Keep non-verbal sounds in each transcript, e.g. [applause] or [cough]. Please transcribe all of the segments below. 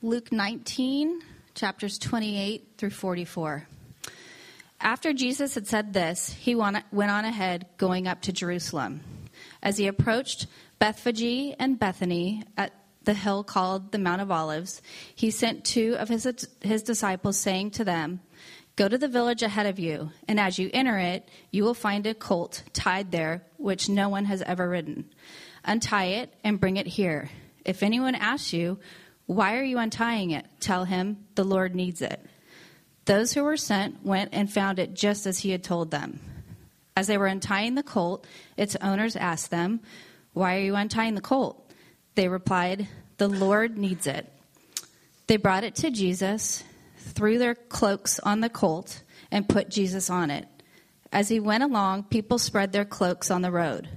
Luke 19, chapters 28 through 44. After Jesus had said this, he went on ahead, going up to Jerusalem. As he approached Bethphage and Bethany at the hill called the Mount of Olives, he sent two of his, his disciples, saying to them, Go to the village ahead of you, and as you enter it, you will find a colt tied there, which no one has ever ridden. Untie it and bring it here. If anyone asks you, Why are you untying it? Tell him, The Lord needs it. Those who were sent went and found it just as he had told them. As they were untying the colt, its owners asked them, Why are you untying the colt? They replied, The Lord needs it. They brought it to Jesus, threw their cloaks on the colt, and put Jesus on it. As he went along, people spread their cloaks on the road.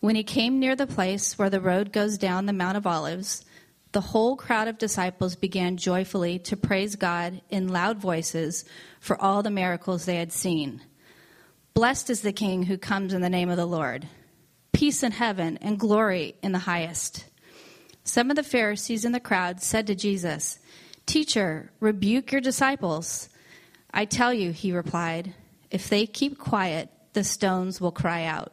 When he came near the place where the road goes down the Mount of Olives, the whole crowd of disciples began joyfully to praise God in loud voices for all the miracles they had seen. Blessed is the King who comes in the name of the Lord. Peace in heaven and glory in the highest. Some of the Pharisees in the crowd said to Jesus, Teacher, rebuke your disciples. I tell you, he replied, if they keep quiet, the stones will cry out.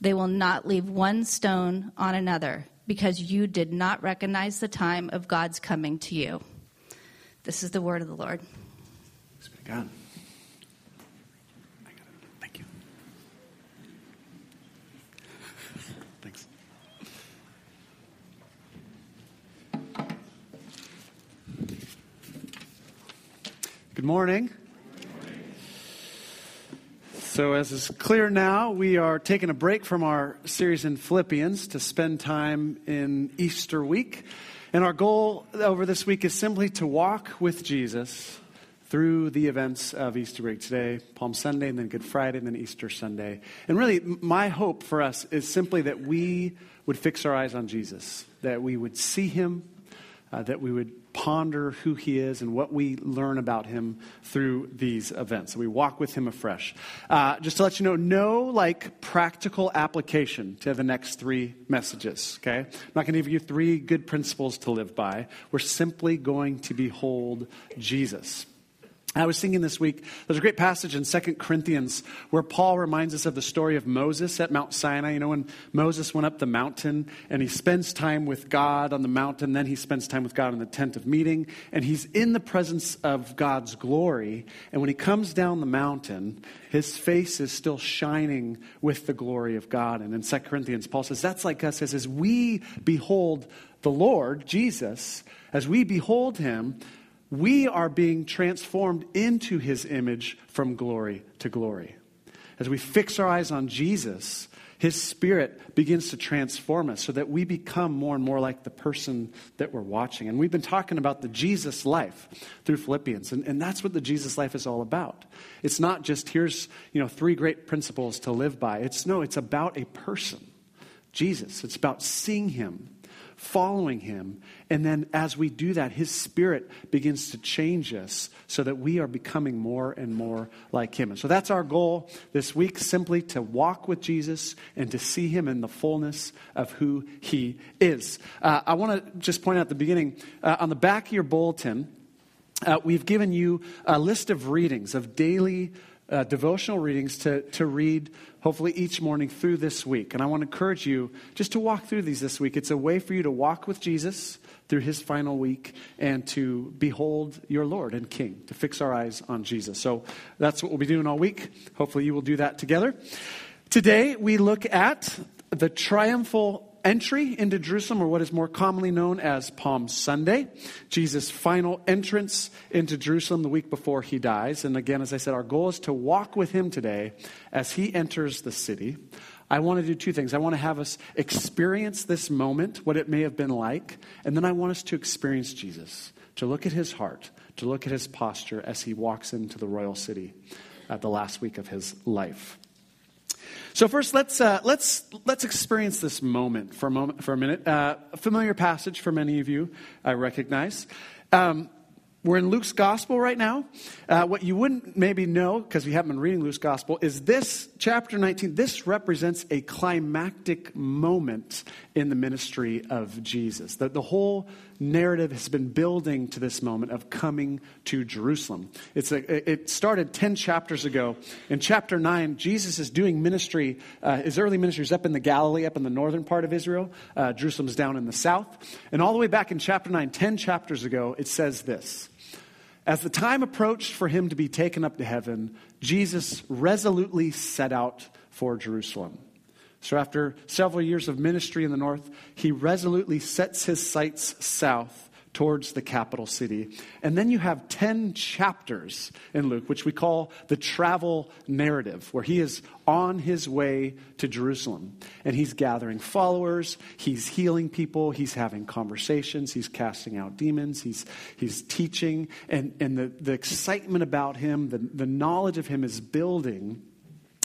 They will not leave one stone on another because you did not recognize the time of God's coming to you. This is the word of the Lord. Thanks be to God. Thank you. Thanks. Good morning. So, as is clear now, we are taking a break from our series in Philippians to spend time in Easter week. And our goal over this week is simply to walk with Jesus through the events of Easter week. Today, Palm Sunday, and then Good Friday, and then Easter Sunday. And really, my hope for us is simply that we would fix our eyes on Jesus, that we would see him, uh, that we would ponder who he is and what we learn about him through these events. So we walk with him afresh. Uh, just to let you know, no like practical application to the next three messages. Okay, I'm not going to give you three good principles to live by. We're simply going to behold Jesus. I was thinking this week, there's a great passage in 2 Corinthians where Paul reminds us of the story of Moses at Mount Sinai. You know, when Moses went up the mountain and he spends time with God on the mountain, then he spends time with God in the tent of meeting, and he's in the presence of God's glory. And when he comes down the mountain, his face is still shining with the glory of God. And in 2 Corinthians, Paul says, that's like us as we behold the Lord, Jesus, as we behold him, we are being transformed into his image from glory to glory. As we fix our eyes on Jesus, his spirit begins to transform us so that we become more and more like the person that we're watching. And we've been talking about the Jesus life through Philippians, and, and that's what the Jesus life is all about. It's not just here's you know three great principles to live by. It's no, it's about a person, Jesus. It's about seeing him following him. And then as we do that, his spirit begins to change us so that we are becoming more and more like him. And so that's our goal this week simply to walk with Jesus and to see him in the fullness of who he is. Uh, I want to just point out at the beginning uh, on the back of your bulletin, uh, we've given you a list of readings, of daily uh, devotional readings to, to read hopefully each morning through this week. And I want to encourage you just to walk through these this week. It's a way for you to walk with Jesus through his final week and to behold your Lord and King, to fix our eyes on Jesus. So that's what we'll be doing all week. Hopefully, you will do that together. Today, we look at the triumphal entry into Jerusalem, or what is more commonly known as Palm Sunday, Jesus' final entrance into Jerusalem the week before he dies. And again, as I said, our goal is to walk with him today as he enters the city I want to do two things. I want to have us experience this moment, what it may have been like, and then I want us to experience Jesus, to look at his heart, to look at his posture as he walks into the royal city at the last week of his life. So first, let's uh, let's let's experience this moment for a moment for a minute. Uh, a familiar passage for many of you, I recognize. Um, we're in Luke's gospel right now. Uh, what you wouldn't maybe know, because we haven't been reading Luke's gospel, is this chapter 19, this represents a climactic moment in the ministry of Jesus. The, the whole narrative has been building to this moment of coming to Jerusalem. It's a, it started 10 chapters ago. In chapter 9, Jesus is doing ministry. Uh, his early ministry is up in the Galilee, up in the northern part of Israel. Uh, Jerusalem's down in the south. And all the way back in chapter 9, 10 chapters ago, it says this. As the time approached for him to be taken up to heaven, Jesus resolutely set out for Jerusalem. So, after several years of ministry in the north, he resolutely sets his sights south towards the capital city. And then you have 10 chapters in Luke, which we call the travel narrative, where he is on his way to Jerusalem. And he's gathering followers, he's healing people, he's having conversations, he's casting out demons, he's, he's teaching. And, and the, the excitement about him, the, the knowledge of him is building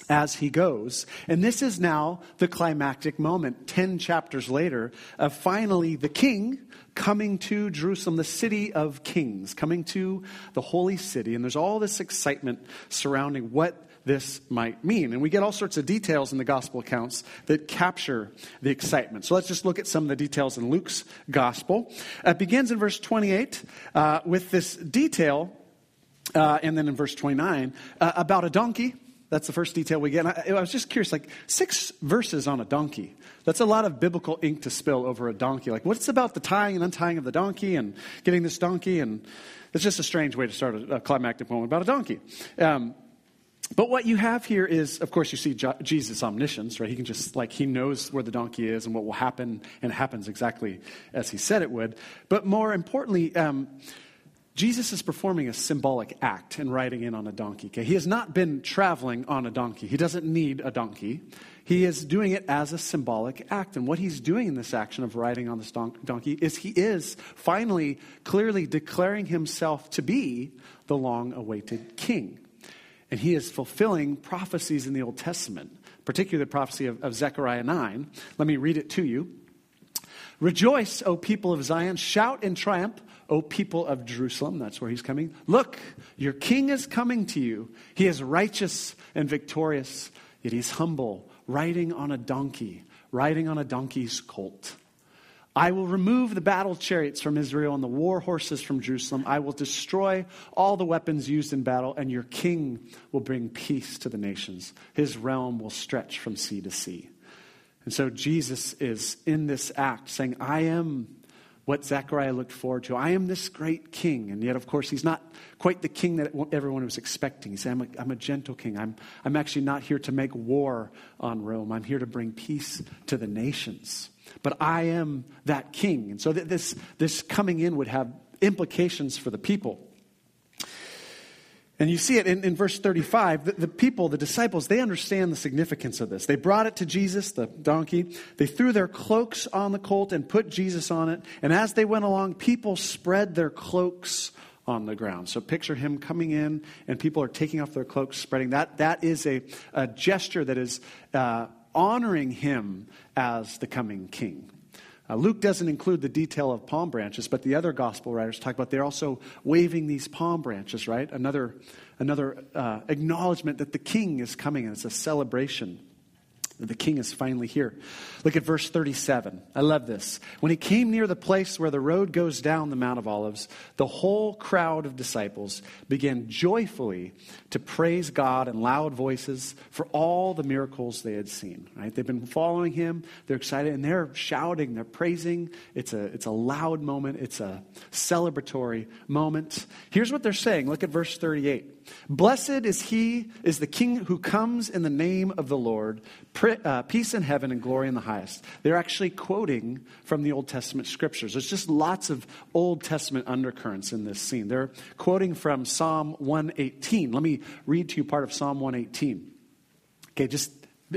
as he goes. And this is now the climactic moment, 10 chapters later, of finally the king coming to Jerusalem, the city of kings, coming to the holy city. And there's all this excitement surrounding what this might mean. And we get all sorts of details in the gospel accounts that capture the excitement. So let's just look at some of the details in Luke's gospel. It begins in verse 28 uh, with this detail, uh, and then in verse 29, uh, about a donkey. That's the first detail we get. I, I was just curious, like six verses on a donkey. That's a lot of biblical ink to spill over a donkey. Like, what's about the tying and untying of the donkey and getting this donkey? And it's just a strange way to start a, a climactic moment about a donkey. Um, but what you have here is, of course, you see Jesus' omniscience, right? He can just, like, he knows where the donkey is and what will happen, and it happens exactly as he said it would. But more importantly, um, Jesus is performing a symbolic act in riding in on a donkey. Okay? He has not been traveling on a donkey. He doesn't need a donkey. He is doing it as a symbolic act. And what he's doing in this action of riding on this don- donkey is he is finally clearly declaring himself to be the long awaited king. And he is fulfilling prophecies in the Old Testament, particularly the prophecy of, of Zechariah 9. Let me read it to you. Rejoice, O people of Zion. Shout in triumph O people of Jerusalem, that's where he's coming. Look, your king is coming to you. He is righteous and victorious, yet he's humble, riding on a donkey, riding on a donkey's colt. I will remove the battle chariots from Israel and the war horses from Jerusalem. I will destroy all the weapons used in battle, and your king will bring peace to the nations. His realm will stretch from sea to sea. And so Jesus is in this act saying, I am what Zechariah looked forward to. I am this great king. And yet, of course, he's not quite the king that everyone was expecting. He said, I'm a, I'm a gentle king. I'm, I'm actually not here to make war on Rome. I'm here to bring peace to the nations. But I am that king. And so this, this coming in would have implications for the people. And you see it in, in verse 35. The, the, people, the disciples, they understand the significance of this. They brought it to Jesus, the donkey. They threw their cloaks on the colt and put Jesus on it. And as they went along, people spread their cloaks on the ground. So picture him coming in and people are taking off their cloaks, spreading. That, that is a, a gesture that is uh, honoring him as the coming king. Uh, Luke doesn't include the detail of palm branches, but the other gospel writers talk about they're also waving these palm branches, right? Another, another uh, acknowledgement that the king is coming and it's a celebration. The king is finally here. Look at verse 37. I love this. When he came near the place where the road goes down the Mount of Olives, the whole crowd of disciples began joyfully to praise God in loud voices for all the miracles they had seen. Right? They've been following him. They're excited and they're shouting, they're praising. It's a, it's a loud moment, it's a celebratory moment. Here's what they're saying. Look at verse 38. Blessed is he, is the king who comes in the name of the Lord. Uh, peace in heaven and glory in the highest. They're actually quoting from the Old Testament scriptures. There's just lots of Old Testament undercurrents in this scene. They're quoting from Psalm 118. Let me read to you part of Psalm 118. Okay, just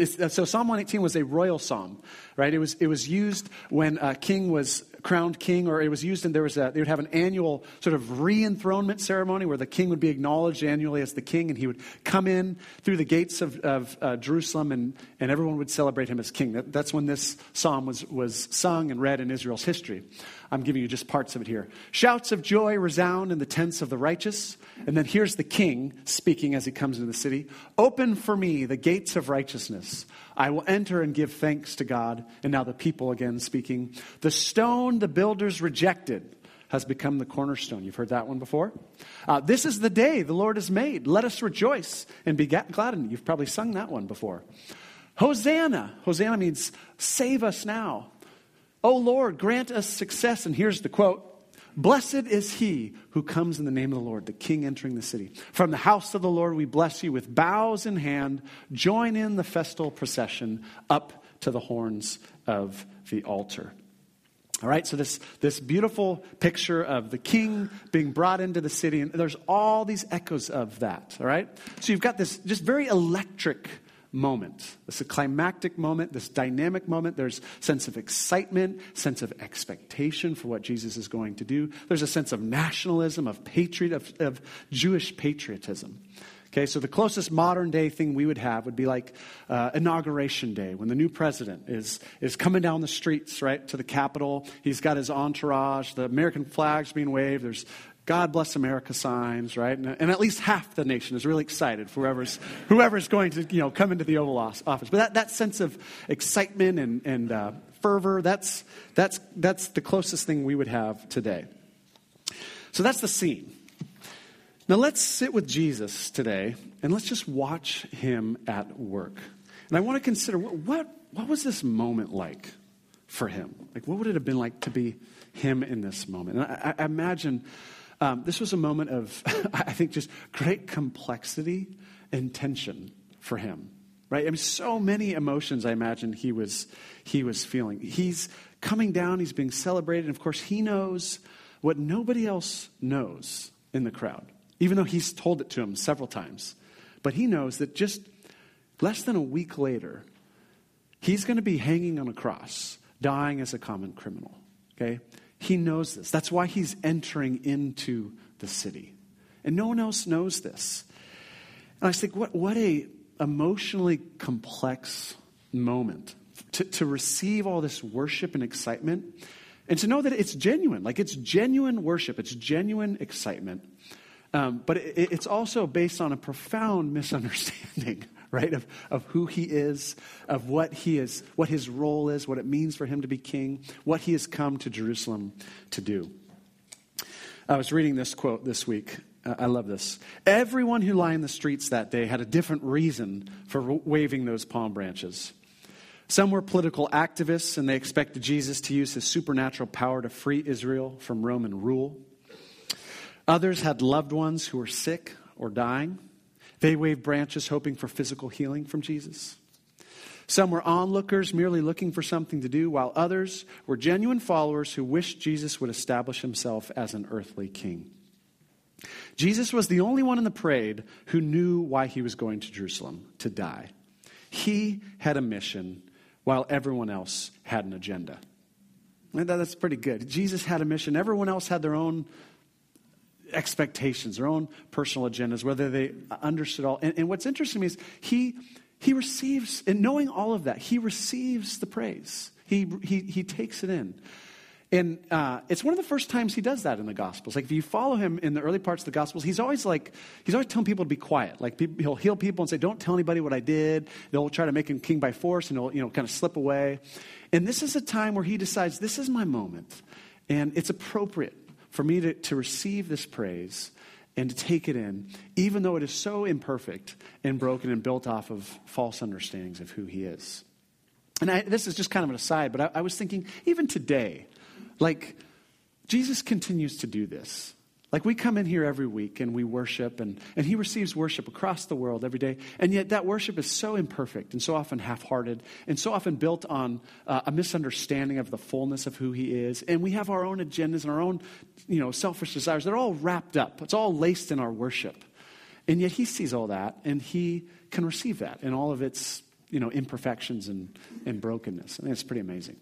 so Psalm 118 was a royal psalm, right? It was, it was used when a king was crowned king, or it was used and there was a, they would have an annual sort of re-enthronement ceremony where the king would be acknowledged annually as the king, and he would come in through the gates of, of uh, Jerusalem, and, and everyone would celebrate him as king. That, that's when this psalm was, was sung and read in Israel's history. I'm giving you just parts of it here. Shouts of joy resound in the tents of the righteous. And then here's the king speaking as he comes into the city Open for me the gates of righteousness. I will enter and give thanks to God. And now the people again speaking. The stone the builders rejected has become the cornerstone. You've heard that one before? Uh, this is the day the Lord has made. Let us rejoice and be glad in it. You've probably sung that one before. Hosanna. Hosanna means save us now. Oh Lord, grant us success. And here's the quote Blessed is he who comes in the name of the Lord, the King entering the city. From the house of the Lord, we bless you with bows in hand. Join in the festal procession up to the horns of the altar. All right, so this, this beautiful picture of the king being brought into the city, and there's all these echoes of that. All right, so you've got this just very electric moment. It's a climactic moment, this dynamic moment. There's sense of excitement, sense of expectation for what Jesus is going to do. There's a sense of nationalism, of patriot, of, of Jewish patriotism. Okay, so the closest modern day thing we would have would be like uh, inauguration day when the new president is, is coming down the streets, right, to the Capitol. He's got his entourage, the American flag's being waved, there's God bless America signs, right? And, and, at least half the nation is really excited for whoever's, whoever's going to you know, come into the Oval Office. But that, that sense of excitement and, and uh, fervor, that's, that's, that's the closest thing we would have today. So that's the scene. Now let's sit with Jesus today and let's just watch him at work. And I want to consider what, what, what was this moment like for him? Like, what would it have been like to be him in this moment? And I, I imagine um, this was a moment of, [laughs] I think, just great complexity and tension for him. Right? I mean, so many emotions I imagine he was, he was feeling. He's coming down, he's being celebrated, and of course, he knows what nobody else knows in the crowd, even though he's told it to him several times. But he knows that just less than a week later, he's going to be hanging on a cross, dying as a common criminal. Okay? He knows this. That's why he's entering into the city. And no one else knows this. And I think, what, what a emotionally complex moment to, to receive all this worship and excitement and to know that it's genuine. Like it's genuine worship, it's genuine excitement. Um, but it, it's also based on a profound misunderstanding [laughs] right? Of, of who he is, of what he is, what his role is, what it means for him to be king, what he has come to Jerusalem to do. I was reading this quote this week. I love this. Everyone who lined the streets that day had a different reason for waving those palm branches. Some were political activists, and they expected Jesus to use his supernatural power to free Israel from Roman rule. Others had loved ones who were sick or dying. They waved branches hoping for physical healing from Jesus. Some were onlookers merely looking for something to do, while others were genuine followers who wished Jesus would establish himself as an earthly king. Jesus was the only one in the parade who knew why he was going to Jerusalem to die. He had a mission while everyone else had an agenda. That's pretty good. Jesus had a mission. Everyone else had their own expectations, their own personal agendas, whether they understood all. And, and what's interesting to me is he, he receives, in knowing all of that, he receives the praise. He, he, he takes it in. And uh, it's one of the first times he does that in the Gospels. Like if you follow him in the early parts of the Gospels, he's always like he's always telling people to be quiet. Like people, he'll heal people and say, "Don't tell anybody what I did." They'll try to make him king by force, and he'll you know kind of slip away. And this is a time where he decides, "This is my moment, and it's appropriate for me to, to receive this praise and to take it in, even though it is so imperfect and broken and built off of false understandings of who he is. And I, this is just kind of an aside, but I, I was thinking, even today, like, Jesus continues to do this. Like we come in here every week and we worship, and, and he receives worship across the world every day. And yet that worship is so imperfect and so often half hearted and so often built on uh, a misunderstanding of the fullness of who he is. And we have our own agendas and our own you know, selfish desires. They're all wrapped up, it's all laced in our worship. And yet he sees all that and he can receive that in all of its you know, imperfections and, and brokenness. I it's pretty amazing.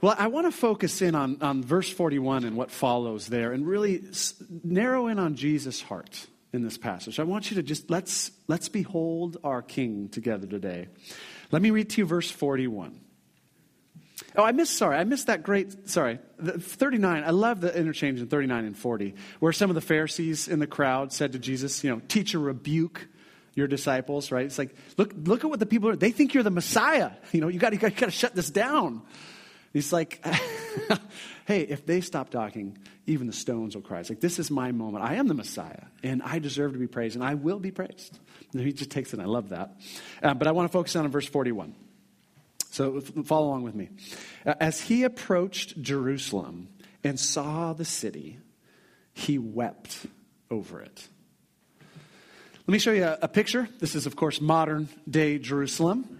Well, I want to focus in on, on verse 41 and what follows there and really narrow in on Jesus' heart in this passage. I want you to just let's let's behold our king together today. Let me read to you verse 41. Oh, I missed, sorry, I missed that great, sorry, 39. I love the interchange in 39 and 40, where some of the Pharisees in the crowd said to Jesus, you know, teacher, rebuke your disciples, right? It's like, look, look at what the people are, they think you're the Messiah. [laughs] You know, you got you got to shut this down. He's like, [laughs] hey, if they stop talking, even the stones will cry. It's like, this is my moment. I am the Messiah, and I deserve to be praised, and I will be praised. And he just takes it, and I love that. Uh, but I want to focus on verse 41. So follow along with me. As he approached Jerusalem and saw the city, he wept over it. Let me show you a, picture. This is, of course, modern day Jerusalem.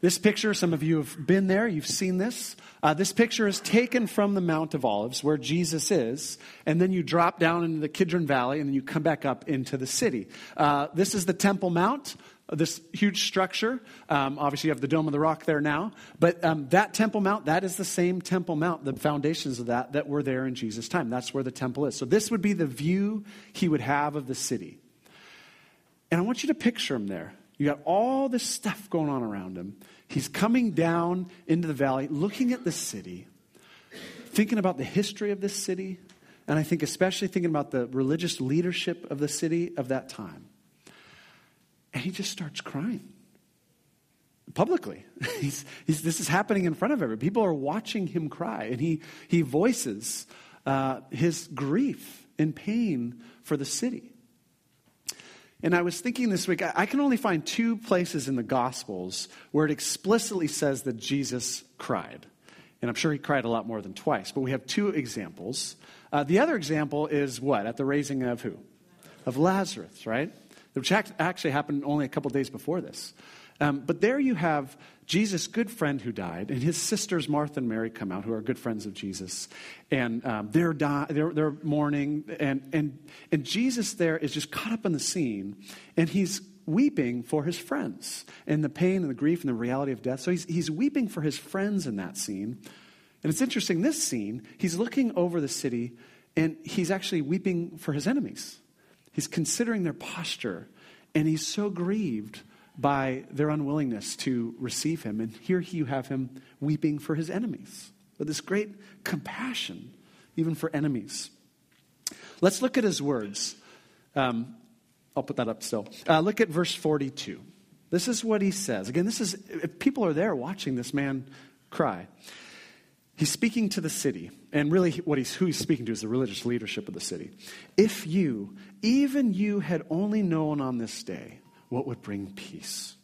This picture, some of you have been there, you've seen this. Uh, this picture is taken from the Mount of Olives, where Jesus is, and then you drop down into the Kidron Valley, and then you come back up into the city. Uh, this is the Temple Mount this huge structure. Um, obviously, you have the Dome of the Rock there now. But um, that Temple Mount, that is the same Temple Mount, the foundations of that, that were there in Jesus' time. That's where the temple is. So, this would be the view he would have of the city. And I want you to picture him there. You got all this stuff going on around him. He's coming down into the valley, looking at the city, thinking about the history of this city, and I think especially thinking about the religious leadership of the city of that time. And he just starts crying publicly. [laughs] he's, he's, this is happening in front of everybody. People are watching him cry, and he, he voices uh, his grief and pain for the city. And I was thinking this week, I can only find two places in the Gospels where it explicitly says that Jesus cried. And I'm sure he cried a lot more than twice, but we have two examples. Uh, the other example is what? At the raising of who? Of Lazarus, right? which actually happened only a couple days before this. Um, but there you have Jesus' good friend who died, and his sisters Martha and Mary come out, who are good friends of Jesus, and um, they're, di- they're, they're mourning, and, and, and Jesus there is just caught up in the scene, and he's weeping for his friends, and the pain and the grief and the reality of death. So he's, he's weeping for his friends in that scene. And it's interesting, this scene, he's looking over the city, and he's actually weeping for his enemies. He's considering their posture, and he's so grieved by their unwillingness to receive him. And here you have him weeping for his enemies with this great compassion, even for enemies. Let's look at his words. Um, I'll put that up still. Uh, look at verse 42. This is what he says. Again, this is, if people are there watching this man cry. He's speaking to the city, and really what he's, who he's speaking to is the religious leadership of the city. If you, even you, had only known on this day what would bring peace,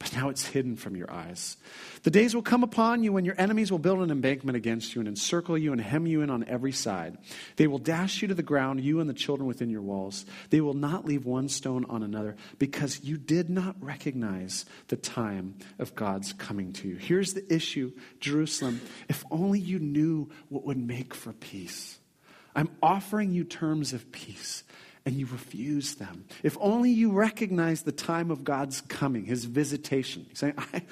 but now it's hidden from your eyes. The days will come upon you when your enemies will build an embankment against you and encircle you and hem you in on every side. They will dash you to the ground, you and the children within your walls. They will not leave one stone on another because you did not recognize the time of God's coming to you. Here's the issue, Jerusalem. If only you knew what would make for peace. I'm offering you terms of peace and you refuse them. If only you recognize the time of God's coming, his visitation. He's saying, I,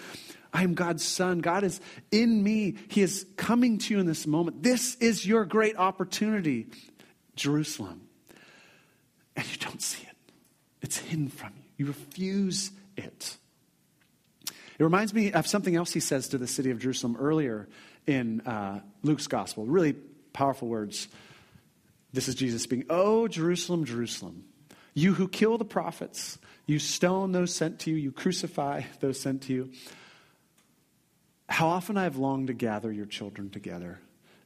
I am God's son. God is in me. He is coming to you in this moment. This is your great opportunity, Jerusalem. And you don't see it, it's hidden from you. You refuse it. It reminds me of something else he says to the city of Jerusalem earlier in uh, Luke's gospel. Really powerful words. This is Jesus speaking. Oh, Jerusalem, Jerusalem, you who kill the prophets, you stone those sent to you, you crucify those sent to you. How often I have longed to gather your children together,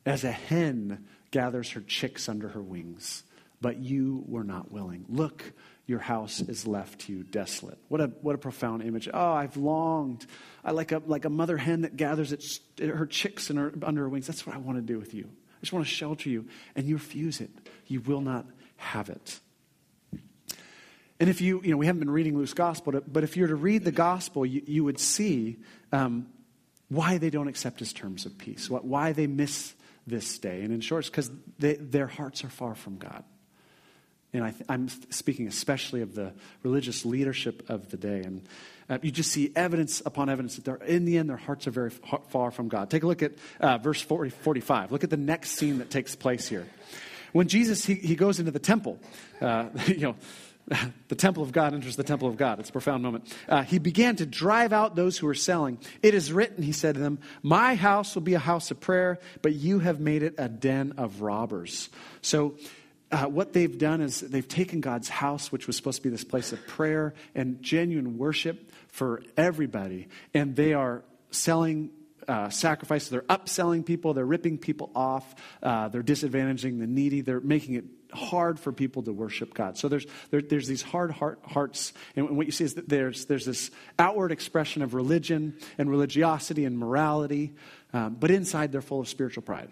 as a hen gathers her chicks under her wings, but you were not willing. Look, your house is left to you desolate. What a, what a profound image. Oh, I've longed. I like a, like a mother hen that gathers its, her chicks her, under her wings. That's what I want to do with you. I just want to shelter you, and you refuse it. You will not have it. And if you, you know, we haven't been reading Luke's gospel, but if you were to read the gospel, you, you would see um, why they don't accept his terms of peace, why they miss this day. And in short, it's because their hearts are far from God. And I am speaking especially of the religious leadership of the day. And uh, you just see evidence upon evidence that they're, in the end, their hearts are very far from God. Take a look at uh, verse 40, 45. Look at the next scene that takes place here. When Jesus, he, he goes into the temple, uh, [laughs] you know, [laughs] the temple of God enters the temple of God. It's a profound moment. Uh, he began to drive out those who were selling. It is written, he said to them, My house will be a house of prayer, but you have made it a den of robbers. So, uh, what they've done is they've taken God's house, which was supposed to be this place of prayer and genuine worship for everybody, and they are selling uh, sacrifices. They're upselling people, they're ripping people off, uh, they're disadvantaging the needy, they're making it hard for people to worship God. So there's, there, there's these hard heart, hearts, and what you see is that there's, there's this outward expression of religion and religiosity and morality, um, but inside they're full of spiritual pride.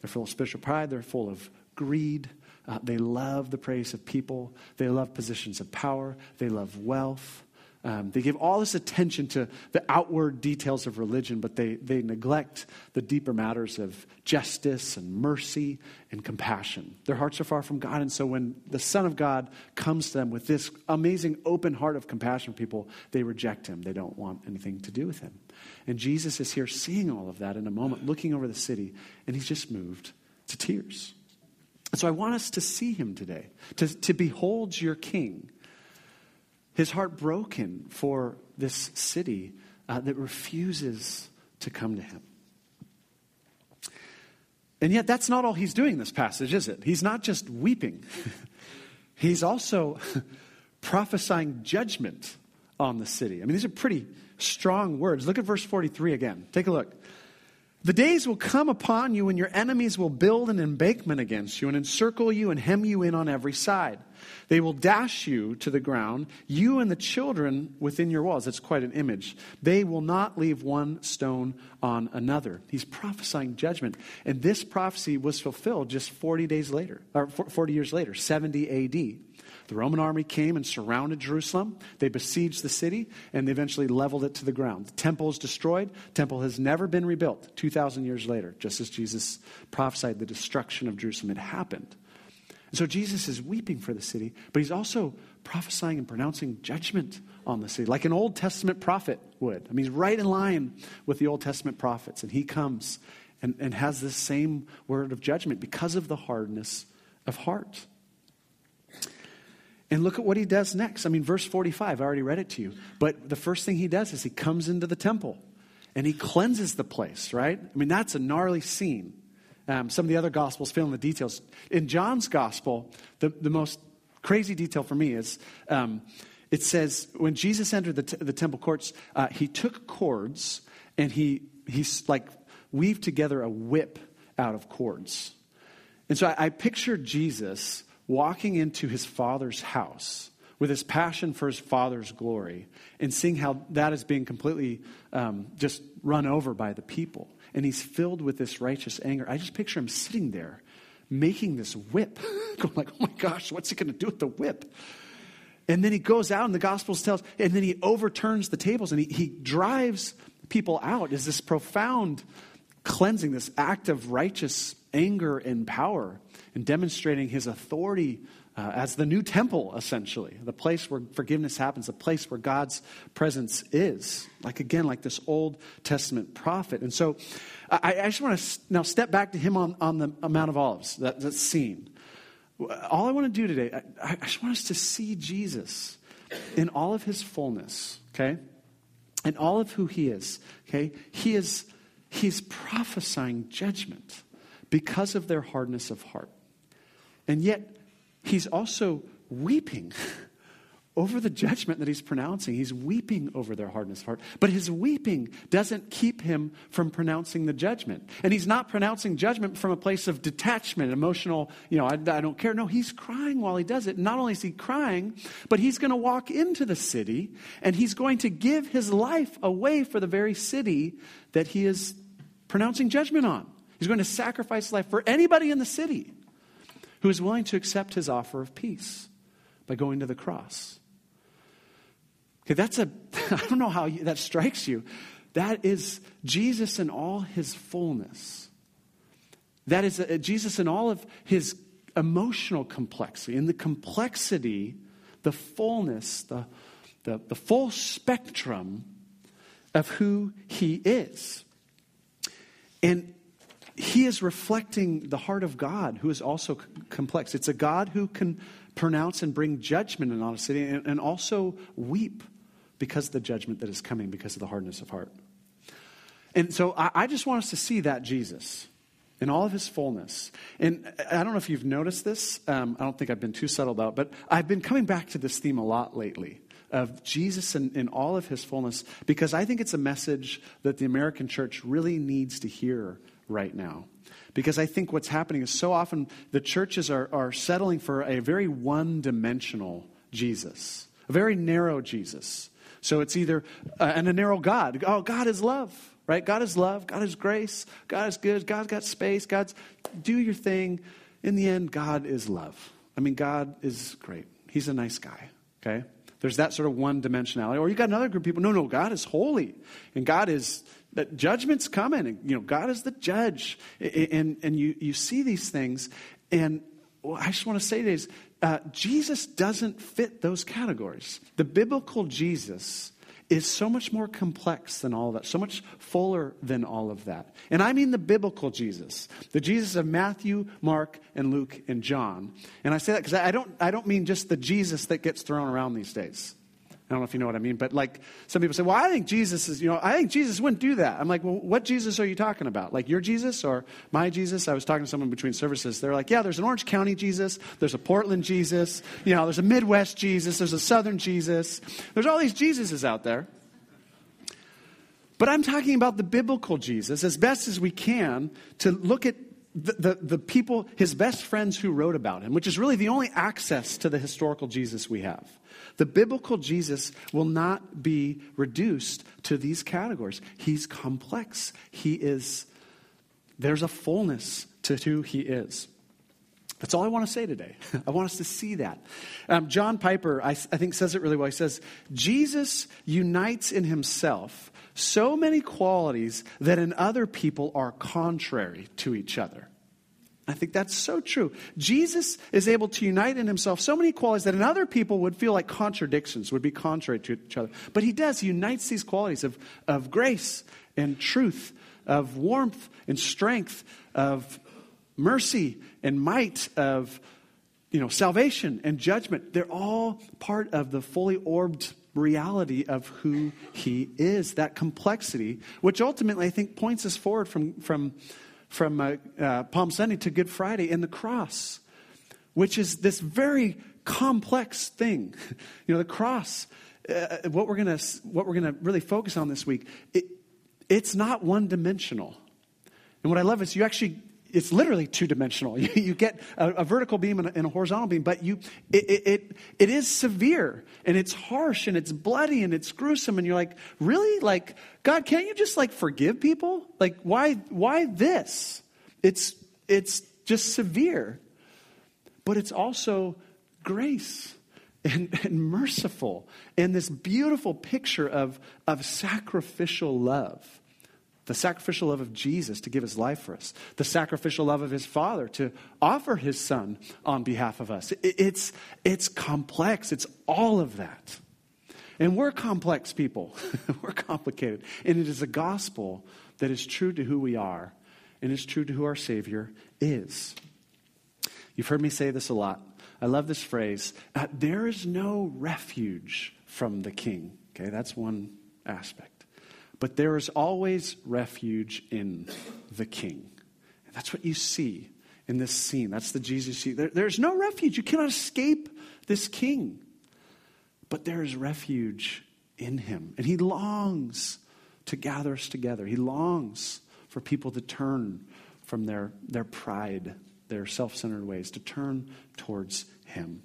They're full of spiritual pride, they're full of greed. Uh, they love the praise of people. They love positions of power. They love wealth. Um, they give all this attention to the outward details of religion, but they, they neglect the deeper matters of justice and mercy and compassion. Their hearts are far from God, and so when the Son of God comes to them with this amazing open heart of compassion people, they reject him. They don't want anything to do with him. And Jesus is here seeing all of that in a moment, looking over the city, and he's just moved to tears. So I want us to see him today, to, to behold your king his heart broken for this city uh, that refuses to come to him. And yet, that's not all he's doing in this passage, is it? He's not just weeping, [laughs] he's also [laughs] prophesying judgment on the city. I mean, these are pretty strong words. Look at verse 43 again. Take a look. The days will come upon you when your enemies will build an embankment against you and encircle you and hem you in on every side. They will dash you to the ground, you and the children within your walls. That's quite an image. They will not leave one stone on another. He's prophesying judgment. And this prophecy was fulfilled just 40 days later, or 40 years later, 70 AD. The Roman army came and surrounded Jerusalem. They besieged the city and they eventually leveled it to the ground. The temple is destroyed. Temple has never been rebuilt 2,000 years later, just as Jesus prophesied the destruction of Jerusalem had happened. And so Jesus is weeping for the city, but he's also prophesying and pronouncing judgment on the city, like an Old Testament prophet would. I mean, he's right in line with the Old Testament prophets, and he comes and, and has this same word of judgment because of the hardness of heart. And look at what he does next. I mean, verse 45, I already read it to you. But the first thing he does is he comes into the temple and he cleanses the place, right? I mean, that's a gnarly scene. Um, some of the other gospels fill in the details. In John's gospel, the, the most crazy detail for me is um, it says when Jesus entered the, t- the temple courts, uh, he took cords and he, he's like weaved together a whip out of cords. And so I, I pictured Jesus walking into his father's house with his passion for his father's glory and seeing how that is being completely um, just run over by the people. And he's filled with this righteous anger. I just picture him sitting there making this whip, [laughs] going like, oh my gosh, what's he going to do with the whip? And then he goes out and the Gospels tells, and then he overturns the tables and he, he drives people out. Is this profound cleansing, this act of righteous anger and power and demonstrating his authority uh, as the new temple, essentially, the place where forgiveness happens, the place where God's presence is. Like, again, like this Old Testament prophet. And so I, I just want to now step back to him on, on the Mount of Olives, that, that scene. All I want to do today, I, I just want us to see Jesus in all of his fullness, okay? And all of who he is, okay? He is, he's prophesying judgment because of their hardness of heart. And yet, he's also weeping [laughs] over the judgment that he's pronouncing. He's weeping over their hardness of heart. But his weeping doesn't keep him from pronouncing the judgment. And he's not pronouncing judgment from a place of detachment, emotional, you know, I, I don't care. No, he's crying while he does it. Not only is he crying, but he's going to walk into the city and he's going to give his life away for the very city that he is pronouncing judgment on. He's going to sacrifice life for anybody in the city who is willing to accept his offer of peace by going to the cross. Okay, that's a, [laughs] I don't know how you, that strikes you. That is Jesus in all his fullness. That is a, uh, Jesus in all of his emotional complexity. In the complexity, the fullness, the, the, the full spectrum of who he is. And he is reflecting the heart of God, who is also c- complex. It's a God who can pronounce and bring judgment in city and, and also weep because of the judgment that is coming because of the hardness of heart. And so I, I just want us to see that Jesus in all of his fullness. And I don't know if you've noticed this. Um, I don't think I've been too subtle about it, but I've been coming back to this theme a lot lately of Jesus in, in all of his fullness because I think it's a message that the American church really needs to hear right now. Because I think what's happening is so often the churches are, are settling for a very one dimensional Jesus, a very narrow Jesus. So it's either, uh, and a narrow God. Oh, God is love, right? God is love. God is grace. God is good. God's got space. God's, do your thing. In the end, God is love. I mean, God is great. He's a nice guy, okay? There's that sort of one dimensionality. Or you got another group of people, no, no, God is holy. And God is, that judgment's coming. And, you know, God is the judge. And, and you, you see these things. And I just want to say is, uh, Jesus doesn't fit those categories. The biblical Jesus is so much more complex than all of that, so much fuller than all of that. And I mean the biblical Jesus, the Jesus of Matthew, Mark, and Luke, and John. And I say that because I don't, I don't mean just the Jesus that gets thrown around these days. I don't know if you know what I mean, but like some people say, well, I think Jesus is, you know, I think Jesus wouldn't do that. I'm like, well, what Jesus are you talking about? Like your Jesus or my Jesus? I was talking to someone between services. They're like, yeah, there's an Orange County Jesus, there's a Portland Jesus, you know, there's a Midwest Jesus, there's a Southern Jesus. There's all these Jesuses out there. But I'm talking about the biblical Jesus as best as we can to look at the, the, the, people, his best friends who wrote about him, which is really the only access to the historical Jesus we have. The biblical Jesus will not be reduced to these categories. He's complex. He is, there's a fullness to who he is. That's all I want to say today. [laughs] I want us to see that. Um, John Piper, I, I think, says it really well. He says, Jesus unites in himself so many qualities that in other people are contrary to each other. I think that's so true. Jesus is able to unite in himself so many qualities that in other people would feel like contradictions, would be contrary to each other. But he does. He unites these qualities of, of grace and truth, of warmth and strength, of mercy and might, of you know, salvation and judgment. They're all part of the fully orbed reality of who he is, that complexity, which ultimately I think points us forward from, from, from uh, uh, Palm Sunday to Good Friday and the cross, which is this very complex thing. [laughs] You know, the cross, uh, what we're to what we're to really focus on this week, it, it's not one dimensional. And what I love is you actually it's literally two dimensional. [laughs] You, you, get a, a, vertical beam and a, and a, horizontal beam, but you, it, it, it, it is severe and it's harsh and it's bloody and it's gruesome. And you're like, really? Like, God, can't you just like forgive people? Like, why, why this? It's, it's just severe, but it's also grace. And, and merciful, and this beautiful picture of, of sacrificial love the sacrificial love of Jesus to give his life for us, the sacrificial love of his Father to offer his Son on behalf of us. It's, it's complex, it's all of that. And we're complex people, [laughs] we're complicated. And it is a gospel that is true to who we are and is true to who our Savior is. You've heard me say this a lot. I love this phrase uh, there is no refuge from the king. Okay, that's one aspect. But there is always refuge in the King. And that's what you see in this scene. That's the Jesus scene. There, there's no refuge. You cannot escape this King. But there is refuge in him. And he longs to gather us together. He longs for people to turn from their, their pride, their self centered ways, to turn towards him.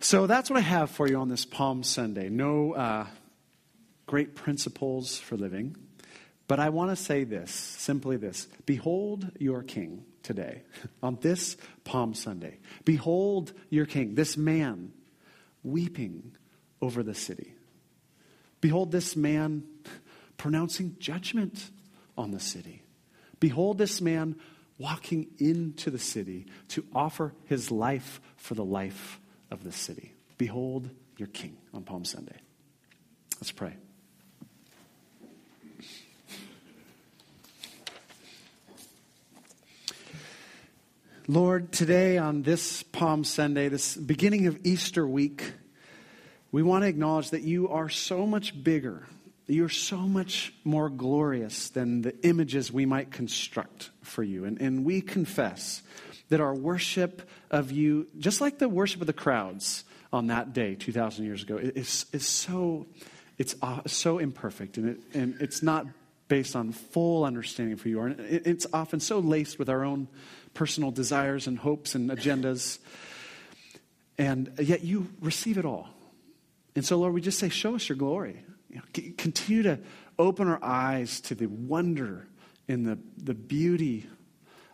So that's what I have for you on this Palm Sunday. No. Uh, great principles for living. But I want to say this simply this Behold your king today, on this Palm Sunday. Behold your king, this man weeping over the city. Behold this man pronouncing judgment on the city. Behold this man walking into the city to offer his life for the life of the city. Behold your king on Palm Sunday. Let's pray. Lord, today on this Palm Sunday, this beginning of Easter week, we want to acknowledge that you are so much bigger, you're so much more glorious than the images we might construct for you. And, and we confess that our worship of you, just like the worship of the crowds on that day 2,000 years ago, is, is so, it's so imperfect and, it, and it's not based on full understanding for you. And it's often so laced with our own personal desires and hopes and agendas. And yet you receive it all. And so, Lord, we just say, show us your glory. You know, continue to open our eyes to the wonder and the, the beauty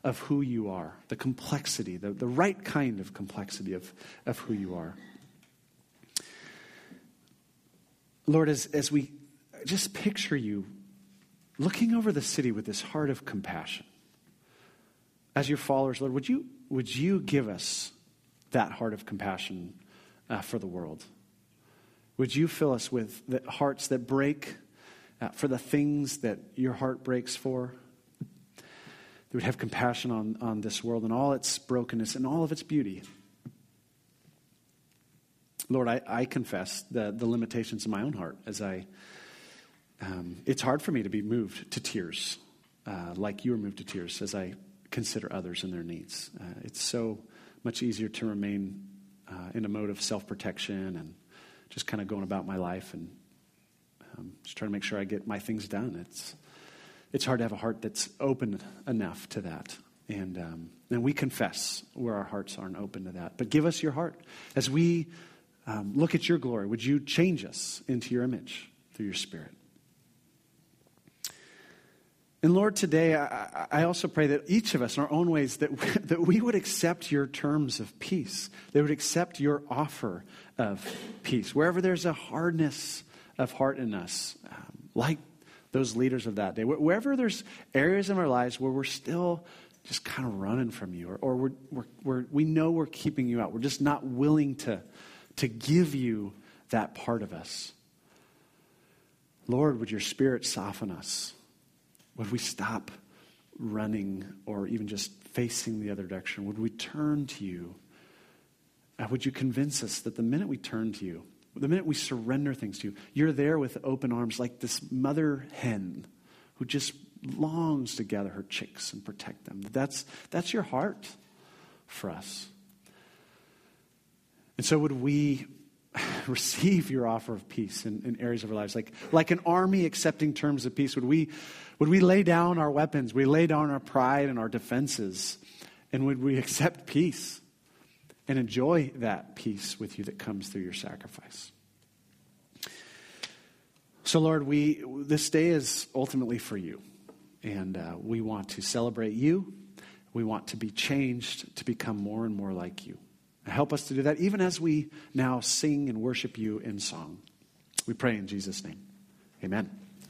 of who you are, the complexity, the, the right kind of complexity of, of who you are. Lord, as, as we just picture you looking over the city with this heart of compassion, as your followers, Lord, would you, would you give us that heart of compassion uh, for the world? Would you fill us with the hearts that break uh, for the things that your heart breaks for? That would have compassion on, on this world and all its brokenness and all of its beauty. Lord, I, I confess the, the limitations of my own heart as I. Um, it's hard for me to be moved to tears uh, like you were moved to tears as I consider others and their needs. Uh, it's so much easier to remain uh, in a mode of self protection and just kind of going about my life and um, just trying to make sure I get my things done. It's, it's hard to have a heart that's open enough to that. And, um, and we confess where our hearts aren't open to that. But give us your heart. As we um, look at your glory, would you change us into your image through your spirit? And Lord, today I, also pray that each of us, in our own ways, that we, [laughs] that we would accept your terms of peace. They would accept your offer of peace. Wherever there's a hardness of heart in us, um, like those leaders of that day, wherever there's areas in our lives where we're still just kind of running from you, or, or we're, we're, we're, we know we're keeping you out, we're just not willing to, to give you that part of us. Lord, would your spirit soften us? Would we stop running or even just facing the other direction? Would we turn to you? Uh, would you convince us that the minute we turn to you, the minute we surrender things to you, you're there with open arms like this mother hen who just longs to gather her chicks and protect them. That's, that's your heart for us. And so, would we [laughs] receive your offer of peace in, in, areas of our lives. Like, like an army accepting terms of peace, would we, would we lay down our weapons? We lay down our pride and our defenses? And would we accept peace and enjoy that peace with you that comes through your sacrifice? So, Lord, we, this day is ultimately for you. And uh, we want to celebrate you. We want to be changed to become more and more like you. Help us to do that even as we now sing and worship you in song. We pray in Jesus' name. Amen.